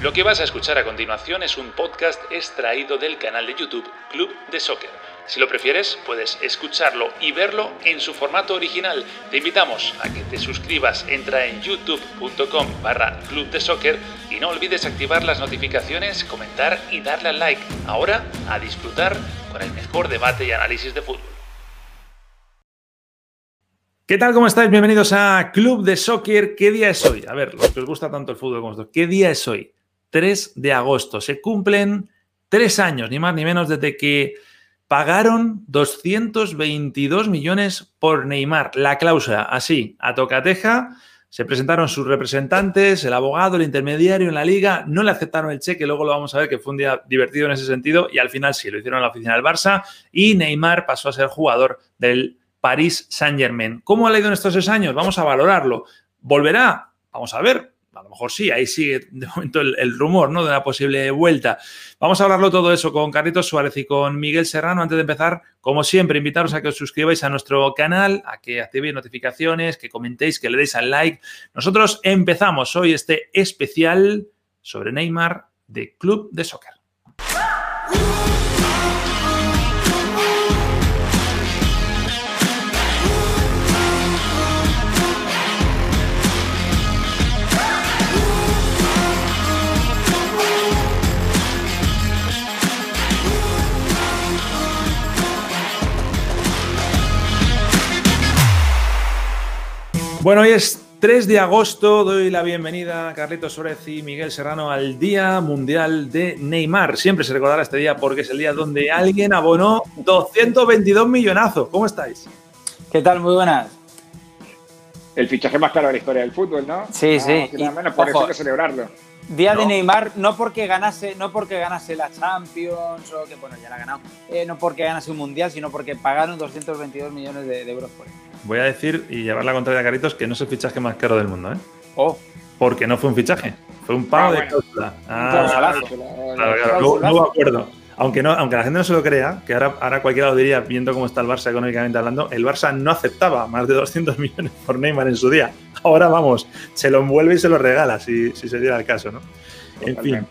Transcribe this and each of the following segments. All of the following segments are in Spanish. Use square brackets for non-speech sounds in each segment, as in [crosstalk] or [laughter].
Lo que vas a escuchar a continuación es un podcast extraído del canal de YouTube Club de Soccer. Si lo prefieres, puedes escucharlo y verlo en su formato original. Te invitamos a que te suscribas, entra en youtube.com barra Club de Soccer y no olvides activar las notificaciones, comentar y darle al like. Ahora, a disfrutar con el mejor debate y análisis de fútbol. ¿Qué tal? ¿Cómo estáis? Bienvenidos a Club de Soccer. ¿Qué día es hoy? A ver, los que os gusta tanto el fútbol como vosotros, ¿qué día es hoy? 3 de agosto. Se cumplen tres años, ni más ni menos, desde que pagaron 222 millones por Neymar. La cláusula, así, a tocateja. Se presentaron sus representantes, el abogado, el intermediario en la liga, no le aceptaron el cheque, luego lo vamos a ver que fue un día divertido en ese sentido y al final sí, lo hicieron en la oficina del Barça y Neymar pasó a ser jugador del Paris Saint-Germain. ¿Cómo ha leído en estos tres años? Vamos a valorarlo. ¿Volverá? Vamos a ver a lo mejor sí, ahí sigue de momento el, rumor ¿no? de una posible vuelta. Vamos a hablarlo todo eso con Carlitos Suárez y con Miguel Serrano. Antes de empezar, como siempre, invitaros a que os suscribáis a nuestro canal, a que activéis notificaciones, que comentéis, que le deis al like. Nosotros empezamos hoy este especial sobre Neymar de Club de Soccer. Bueno, hoy es 3 de agosto. Doy la bienvenida a Carlitos Suárez y Miguel Serrano al Día Mundial de Neymar. Siempre se recordará este día porque es el día donde alguien abonó 222 millonazos. ¿Cómo estáis? ¿Qué tal? Muy buenas. El fichaje más caro de la historia del fútbol, ¿no? Sí, sí. Nada menos por eso hay que celebrarlo. Día de Neymar, no porque ganase, no porque ganase la Champions o que bueno, ya la ha ganado, eh, no porque ganase un mundial, sino porque pagaron 222 millones de, de euros por él voy a decir y llevar la contraria a Caritos que no es el fichaje más caro del mundo, ¿eh? Oh. Porque no fue un fichaje, fue un pago ah, de cláusula. Ah, claro, claro. acuerdo. Aunque, no, aunque la gente no se lo crea, que ahora, ahora cualquiera lo diría, viendo cómo está el Barça económicamente hablando, el Barça no aceptaba más de [laughs] 200 millones por Neymar en su día. Ahora vamos, se lo envuelve y se lo regala, si, si se diera el caso, ¿no? En fin.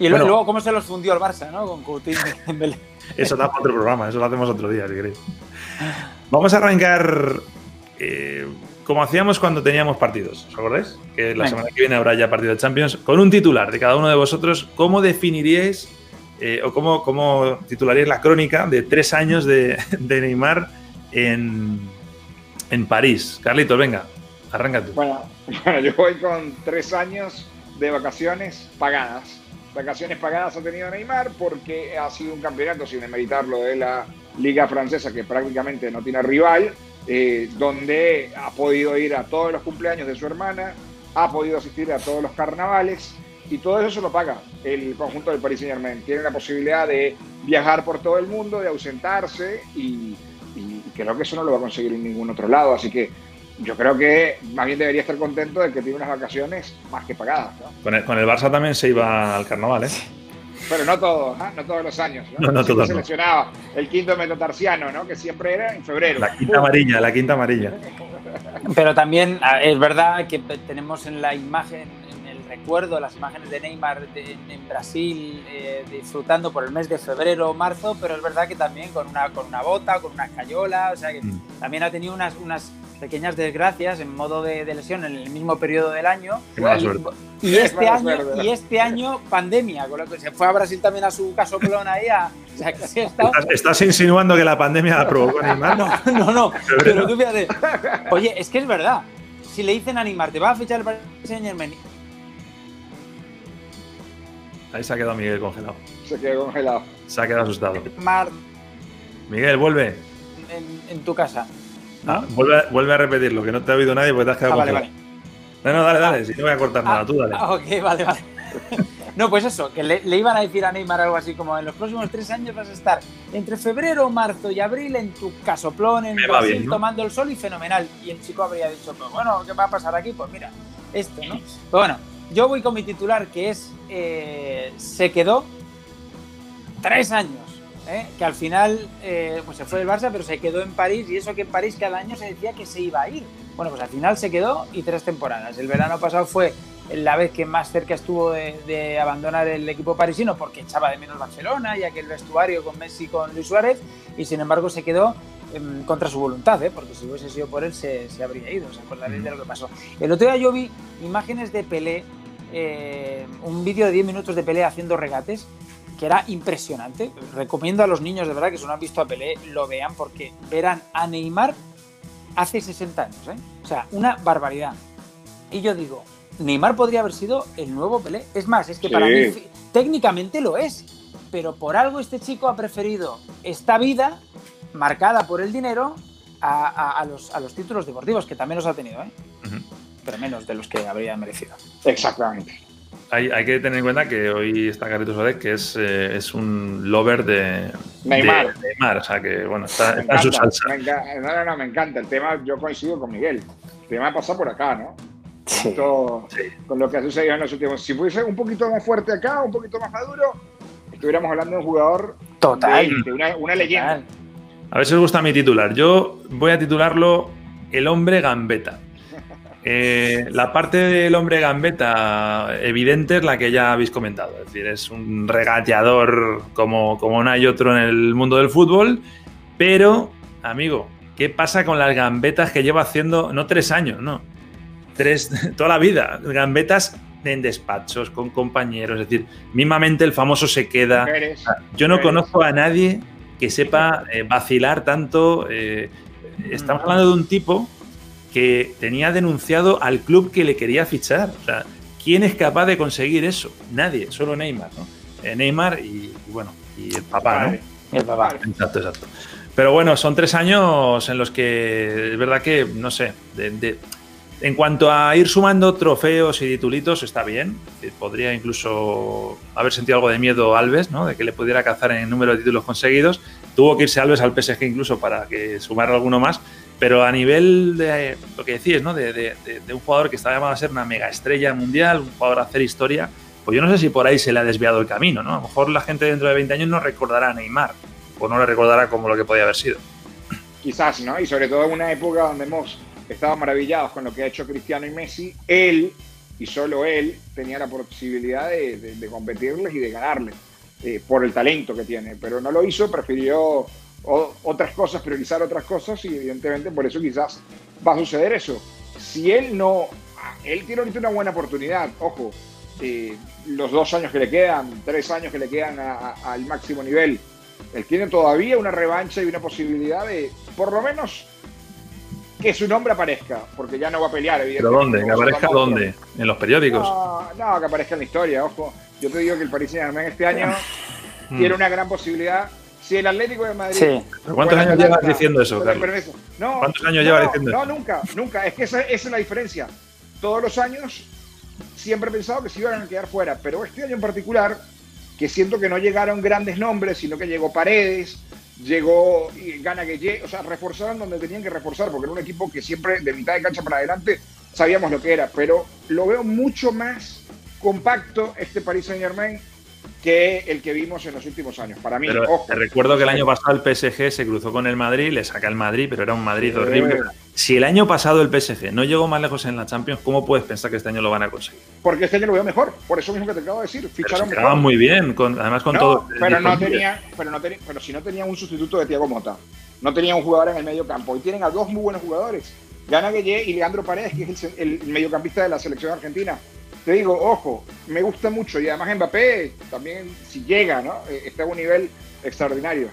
Y luego, ¿cómo se los fundió el Barça, no? Con Coutinho [laughs] Eso da para otro programa, eso lo hacemos otro día, si queréis. Vamos a arrancar eh, como hacíamos cuando teníamos partidos, ¿os acordáis? Que la semana que viene habrá ya partido de Champions. Con un titular de cada uno de vosotros, ¿cómo definiríais eh, o cómo, cómo, titularíais la crónica de tres años de, Neymar en, en, París? Carlitos, venga, arranca tú. Bueno, bueno, yo voy con tres años de vacaciones pagadas. Vacaciones pagadas ha tenido Neymar porque ha sido un campeonato, sin demeritarlo, de la liga francesa que prácticamente no tiene rival, eh, donde ha podido ir a todos los cumpleaños de su hermana, ha podido asistir a todos los carnavales y todo eso se lo paga el conjunto del Paris Saint Germain. Tiene la posibilidad de viajar por todo el mundo, de ausentarse y, creo que eso no lo va a conseguir en ningún otro lado. Así que yo creo que más bien debería estar contento de que tiene unas vacaciones más que pagadas. Con, el, con el Barça también se iba al carnaval, ¿eh? Pero no todos, ¿ah? no todos los años. No, no, todos. seleccionaba el quinto metatarsiano, ¿no? Que siempre era en febrero. La quinta amarilla, la quinta amarilla. Pero también ah, es verdad que tenemos en la imagen, recuerdo, las imágenes de Neymar en Brasil eh, disfrutando por el mes de febrero o marzo, pero es verdad que también con una, con una bota, con una cayola, o sea que mm. también ha tenido unas, unas pequeñas desgracias en modo de, lesión en el mismo periodo del año. y, este año y este año pandemia, con lo que se fue a Brasil también a su casoplón ahí a, ¿Estás, insinuando que la pandemia la provocó Neymar? No, [laughs] no, no. Pero tú fíjate. Oye, es que es verdad. Si le dicen a Neymar, te va a fichar el Paris Saint Germain. Ahí se ha quedado Miguel congelado. Se quedó congelado. Se ha quedado asustado. Miguel, vuelve. en tu casa. Ah, vuelve, a repetirlo, que no te ha oído nadie porque te has quedado ah, vale, vale. No, no, dale, dale, si no voy a cortar nada, tú dale. Ah, ok, vale, vale. [laughs] no, pues eso, que le, iban a decir a Neymar algo así como en los próximos tres años vas a estar entre febrero, marzo y abril en tu casoplón, en Brasil, tomando el sol y fenomenal. Y el chico habría dicho, pues bueno, ¿qué va a pasar aquí? Pues mira, esto, ¿no? Pues bueno, yo voy con mi titular que es, eh, se quedó tres años ¿eh? que al final eh, pues se fue del Barça, pero se quedó en París y eso que en París cada año se decía que se iba a ir. Bueno, pues al final se quedó y tres temporadas. El verano pasado fue la vez que más cerca estuvo de, abandonar el equipo parisino porque echaba de menos Barcelona y aquel vestuario con Messi con Luis Suárez y sin embargo se quedó em, contra su voluntad, ¿eh? porque si hubiese sido por él se, habría ido, se acordaréis de lo que pasó. El otro día yo vi imágenes de Pelé, eh, un vídeo de 10 minutos de Pelé haciendo regates que era impresionante. Recomiendo a los niños, de verdad, que si no han visto a Pelé, lo vean porque verán a Neymar hace 60 años, ¿eh? O sea, una barbaridad. Y yo digo, Neymar podría haber sido el nuevo Pelé. Es más, es que para mí técnicamente lo es. Pero por algo este chico ha preferido esta vida marcada por el dinero a, los, a los, títulos deportivos, que también los ha tenido, ¿eh? Pero menos de los que habría merecido. Exactamente. Hay, hay, que tener en cuenta que hoy está Carlitos Suárez, que es, eh, es un lover de Neymar. Neymar. O sea que, bueno, está, en su salsa. Me encanta, no, no, no, me encanta. El tema, yo coincido con Miguel. El tema pasa por acá, ¿no? con lo que ha sucedido en los últimos. Si fuese un poquito más fuerte acá, un poquito más maduro, estuviéramos hablando de un jugador total, de, una, leyenda. A ver si os gusta mi titular. Yo voy a titularlo El hombre gambeta. Eh, la parte del hombre gambeta evidente es la que ya habéis comentado. Es decir, es un regateador como, como no hay otro en el mundo del fútbol. Pero, amigo, ¿qué pasa con las gambetas que lleva haciendo, no tres años, no? tres, [laughs] toda la vida, gambetas en despachos, con compañeros, es decir, mismamente el famoso se queda. Yo no conozco a nadie que sepa eh, vacilar tanto. Eh, estamos hablando de un tipo que tenía denunciado al club que le quería fichar. O sea, ¿quién es capaz de conseguir eso? Nadie, solo Neymar, ¿no? Eh, Neymar y, bueno, y el papá, ¿no? El papá. Exacto, exacto. Pero bueno, son tres años en los que es verdad que, no sé, de en cuanto a ir sumando trofeos y titulitos, está bien. Podría incluso haber sentido algo de miedo Alves, ¿no? De que le pudiera cazar en el número de títulos conseguidos. Tuvo que irse Alves al PSG incluso para que sumara alguno más. Pero a nivel de lo que decís, ¿no? De, un jugador que está llamado a ser una mega estrella mundial, un jugador a hacer historia, pues yo no sé si por ahí se le ha desviado el camino, ¿no? A lo mejor la gente dentro de 20 años no recordará a Neymar, o no le recordará como lo que podía haber sido. Quizás, ¿no? Y sobre todo en una época donde hemos estaban maravillados con lo que ha hecho Cristiano y Messi, él y solo él tenía la posibilidad de, competirles y de ganarles eh, por el talento que tiene, pero no lo hizo, prefirió otras cosas, priorizar otras cosas y evidentemente por eso quizás va a suceder eso. Si él no, él tiene ahorita una buena oportunidad, ojo, eh, los dos años que le quedan, tres años que le quedan al máximo nivel, él tiene todavía una revancha y una posibilidad de, por lo menos, que su nombre aparezca, porque ya no va a pelear, evidentemente. ¿Pero dónde? ¿Que aparezca dónde? ¿En los periódicos? No, que aparezca en la historia, ojo. Yo te digo que el Paris Saint-Germain este [laughs] año hmm. tiene una gran posibilidad. Si el Atlético de Madrid. Sí. ¿Cuántos años llevas diciendo eso, Carlos? No, ¿Cuántos años llevas diciendo eso? No, nunca, nunca. Es que esa, esa, es la diferencia. Todos los años siempre he pensado que se iban a quedar fuera, pero este año en particular, que siento que no llegaron grandes nombres, sino que llegó Paredes, llegó y gana que o sea, reforzaron donde tenían que reforzar, porque era un equipo que siempre de mitad de cancha para adelante sabíamos lo que era, pero lo veo mucho más compacto este Paris Saint Germain que el que vimos en los últimos años. Para mí, te recuerdo que el año pasado el PSG se cruzó con el Madrid, le saca el Madrid, pero era un Madrid horrible. Si el año pasado el PSG no llegó más lejos en la Champions, ¿cómo puedes pensar que este año lo van a conseguir? Porque este año lo veo mejor, por eso mismo que te acabo de decir. Ficharon pero muy bien, además con todo. Pero, no tenía, pero, no tenía, pero si no tenía un sustituto de Thiago Mota, no tenía un jugador en el medio campo, y tienen a dos muy buenos jugadores, Gana Gueye y Leandro Paredes, que es el, el mediocampista de la selección argentina te digo, ojo, me gusta mucho y además Mbappé también, si llega, ¿no? Eh, está a un nivel extraordinario.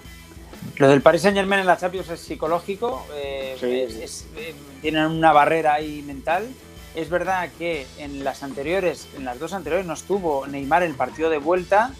Lo del Paris Saint Germain en la Champions es psicológico, eh, eh, tienen una barrera ahí mental. Es verdad que en las anteriores, en las dos anteriores no estuvo Neymar en el partido de vuelta,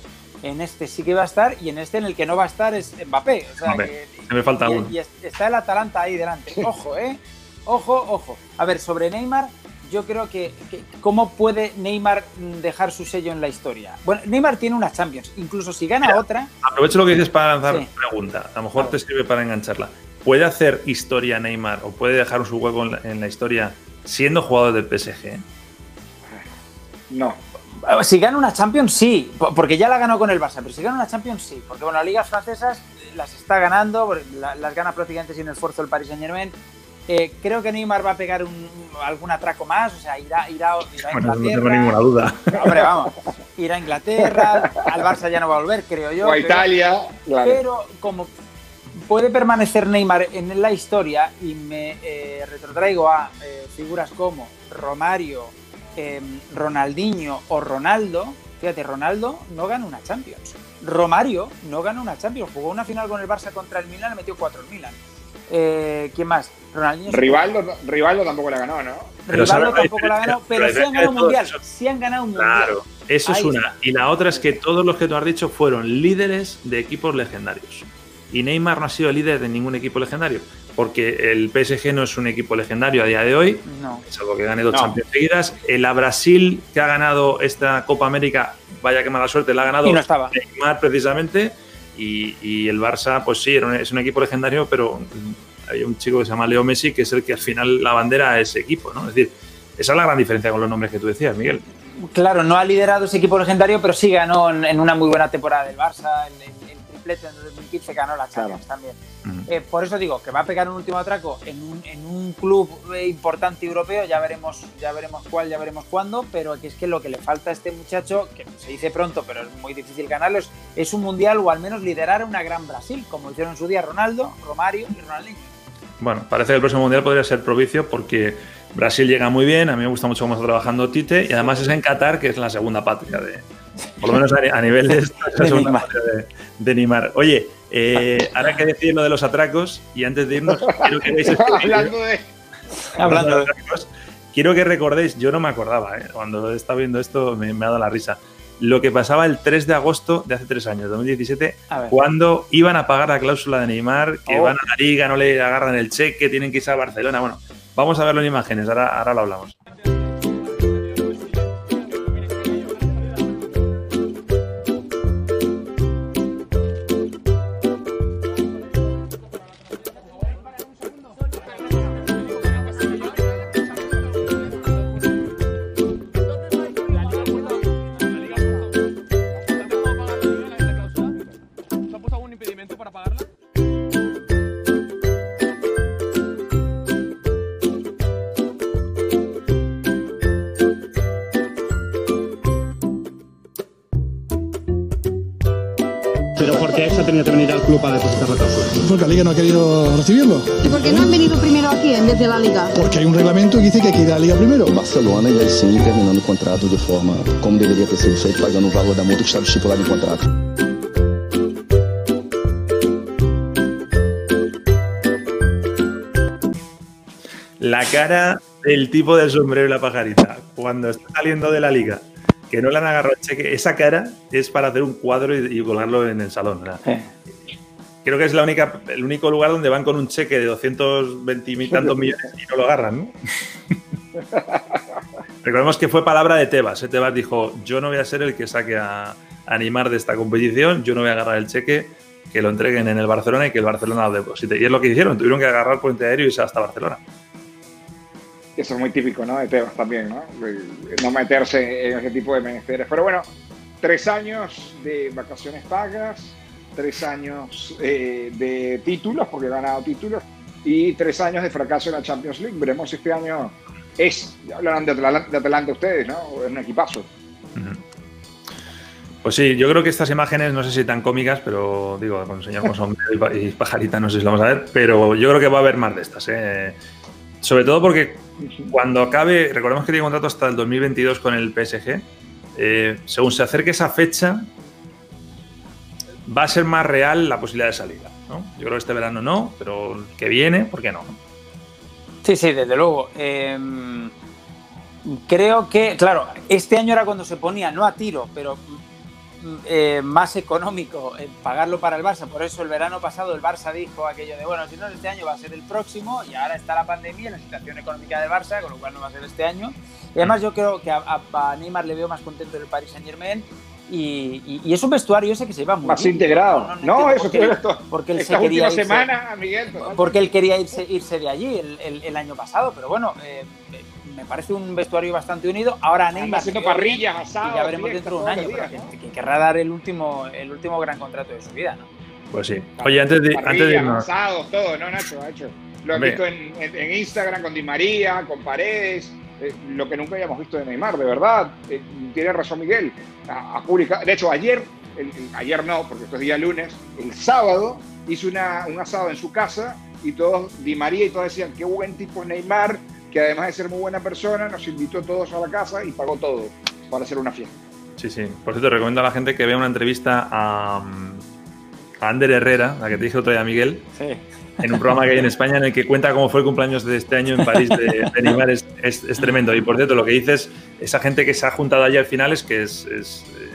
en este sí que va a estar y en este en el que no va a estar es Mbappé. O sea, me falta uno. Y está el Atalanta ahí delante. [laughs] Ojo, ¿eh? Ojo, ojo. A ver, sobre Neymar, yo creo que, ¿cómo puede Neymar dejar su sello en la historia? Bueno, Neymar tiene una Champions, incluso si gana otra. Aprovecho lo que dices para lanzar una pregunta. A lo mejor te sirve para engancharla. ¿Puede hacer historia Neymar o puede dejar su hueco en la, historia siendo jugador del PSG? No. Si gana una Champions, sí, porque ya la ganó con el Barça, pero si gana una Champions, sí, porque bueno, las ligas francesas las está ganando, las gana prácticamente sin esfuerzo el Paris Saint Germain Eh, creo que Neymar va a pegar un, algún atraco más, o sea, irá, irá, irá a Bueno, no Inglaterra. tengo ninguna duda. Hombre, vamos, irá a Inglaterra, al Barça ya no va a volver, creo yo. O a pero- Italia, claro. Pero como puede permanecer Neymar en la historia y me eh, retrotraigo a eh, figuras como Romario, eh, Ronaldinho o Ronaldo, fíjate, Ronaldo no gana una Champions. Romario no gana una Champions, jugó una final con el Barça contra el Milan, le metió 4 al Milan. Eh, ¿Quién más? Ronaldinho. Rivaldo, Rivaldo tampoco la ganó, ¿no? Pero ¿sabes Rivaldo la tampoco la ganó, pero La sí han ganado un mundial. eso- Sí han ganado un mundial. Claro, eso es Ahí una. está. Y la otra es que todos los que tú has dicho fueron líderes de equipos legendarios. Y Neymar no ha sido líder de ningún equipo legendario, porque el PSG no es un equipo legendario a día de hoy, No. salvo que gane dos No. Champions seguidas. El a Brasil, que ha ganado esta Copa América, vaya que mala suerte, la ha ganado Y no estaba. Neymar precisamente. Y, el Barça, pues sí, es un equipo legendario, pero hay un chico que se llama Leo Messi, que es el que al final la bandera a ese equipo, ¿no? Es decir, esa es la gran diferencia con los nombres que tú decías, Miguel. Claro, no ha liderado ese equipo legendario, pero sí ganó en, una muy buena temporada del Barça, triplete en 2015 ganó la Champions también. Ujú. Eh, por eso digo que va a pegar un último atraco en un, en un club eh, importante europeo, ya veremos, ya veremos cuál, ya veremos cuándo, pero que es que lo que le falta a este muchacho, que se dice pronto, pero es muy difícil ganarlo, es, es un mundial o al menos liderar una gran Brasil, como hicieron en su día Ronaldo, Romario y Ronaldinho. Bueno, parece que el próximo mundial podría ser propicio porque Brasil llega muy bien, a mí me gusta mucho cómo está trabajando Tite y además es en Qatar, que es la segunda patria de, por lo menos a, a nivel de, De patria de, de Neymar. Oye, eh, ahora que decir lo de los atracos y antes de irnos, quiero que veáis este. [laughs] Hablando de. Hablando de- atracos, quiero que recordéis, yo no me acordaba, ¿eh? cuando estaba viendo esto me, me ha dado la risa, lo que pasaba el 3 de agosto de hace tres años, 2017, A ver. cuando iban a pagar la cláusula de Neymar, que Oh. van a la liga, no le agarran el cheque, tienen que irse a Barcelona. Bueno, vamos a verlo en imágenes, ahora, ahora lo hablamos. Porque la liga no ha querido recibirlo. ¿Y por qué no han venido primero aquí en vez de la liga? Porque hay un reglamento que dice que hay que ir a la liga primero. Barcelona aí sim terminando o contrato de forma como deveria ter sido feito, pagando o valor da multa que estava estipulado em contrato. La cara del tipo del sombrero y la pajarita, cuando está saliendo de la liga, que no le han agarrado el cheque, esa cara es para hacer un cuadro y, y colgarlo en el salón. ¿verdad? Eh. Creo que es la única, el único lugar donde van con un cheque de 220 y tantos millones y no lo agarran, ¿no? [laughs] Recordemos que fue palabra de Tebas. ¿eh? Tebas dijo, yo no voy a ser el que saque a, a Neymar de esta competición, yo no voy a agarrar el cheque, que lo entreguen en el Barcelona y que el Barcelona lo deposite. Y es lo que hicieron, tuvieron que agarrar puente aéreo y irse hasta Barcelona. Eso es muy típico, ¿no? De Tebas también, ¿no? No meterse en ese tipo de menesteres. Pero bueno, tres años de vacaciones pagas, tres años eh, de títulos, porque ha ganado títulos, y tres años de fracaso en la Champions League. Veremos si este año es, ya hablarán de Atalanta, de Atalanta ustedes, ¿no? Es un equipazo. Pues sí, yo creo que estas imágenes, no sé si tan cómicas, pero digo, con señor con y pajarita, no sé si lo vamos a ver, pero yo creo que va a haber más de estas. ¿eh? Sobre todo porque cuando acabe, recordemos que tiene contrato hasta el 2022 con el PSG, eh, según se acerque esa fecha, va a ser más real la posibilidad de salida. ¿no? Yo creo que este verano no, pero que viene, ¿por qué no? Sí, sí, desde luego. Eh, creo que, claro, este año era cuando se ponía, no a tiro, pero mm, eh, más económico eh, pagarlo para el Barça. Por eso el verano pasado el Barça dijo aquello de, bueno, si no es este año va a ser el próximo y ahora está la pandemia, la situación económica del Barça, con lo cual no va a ser este año. Y además yo creo que a, a- a Neymar le veo más contento en el Paris Saint Germain. Y, y- y es un vestuario ese que se va muy Más bien. integrado. No, no No, entiendo eso por qué- fue esto. porque él se quería irse- semana, Miguel. total. porque él quería irse, irse de allí el, el- el año pasado, pero bueno, eh, me parece un vestuario bastante unido. Ahora Anda Neymar haciendo parrillas, asados. y ya veremos dentro de un año, pero que, querrá dar el último, el último gran contrato de su vida, ¿no? Pues sí. Oye, antes de, antes de irnos, asados, todo, ¿no, Nacho? Nacho? Lo has Hombre. visto en, en- en Instagram con Di María, con Paredes, eh, lo que nunca habíamos visto de Neymar, de verdad. Eh, tiene razón Miguel. Ha, ha publicado, de hecho, ayer, el- el- ayer no, porque esto es día lunes, el sábado hizo una, un asado en su casa y todos, Di María y todos decían, qué buen tipo es Neymar, que además de ser muy buena persona, nos invitó a todos a la casa y pagó todo para hacer una fiesta. Sí, sí. Por cierto, recomiendo a la gente que vea una entrevista a, mm, a Ander Herrera, la que te dije otro día, Miguel, Sí. En un programa que hay en España en el que cuenta cómo fue el cumpleaños de este año en París de, de Neymar. Es, es- es tremendo. Y por cierto, lo que dices, esa gente que se ha juntado allí al final es que es, es, eh,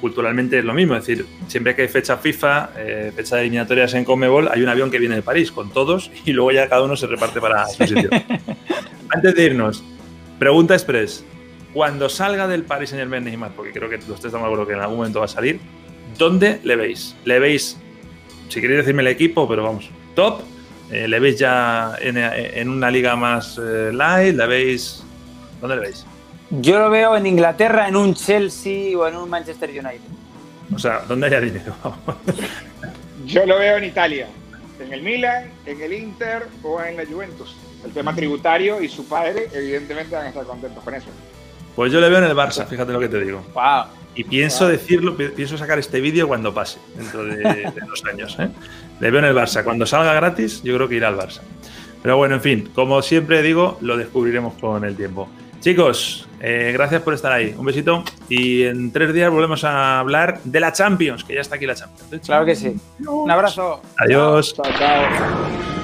culturalmente es lo mismo. Es decir, siempre que hay fecha FIFA, eh, fecha de eliminatorias en Comebol, hay un avión que viene de París con todos y luego ya cada uno se reparte para su sitio. Antes de irnos, pregunta express. Cuando salga del Paris Saint Germain Neymar, porque creo que los tres estamos de acuerdo que en algún momento va a salir, ¿dónde le veis? ¿Le veis, si queréis decirme el equipo, pero vamos, top? Eh, ¿Le veis ya en, en una liga más eh, light? ¿Le veis? ¿Dónde le veis? Yo lo veo en Inglaterra, en un Chelsea o en un Manchester United. O sea, ¿dónde haya dinero? [laughs] Yo lo veo en Italia, en el Milan, en el Inter o en la Juventus. El tema tributario y su padre, evidentemente, van a estar contentos con eso. Pues yo le veo en el Barça, fíjate lo que te digo. Wow. Y pienso decirlo, pi- pienso sacar este vídeo cuando pase, dentro de, de dos años. ¿eh? Le veo en el Barça. Cuando salga gratis, yo creo que irá al Barça. Pero bueno, en fin, como siempre digo, lo descubriremos con el tiempo. Chicos, eh, gracias por estar ahí. Un besito. Y en tres días volvemos a hablar de la Champions, que ya está aquí la Champions. Claro que sí. Un abrazo. Adiós. Chao, chao.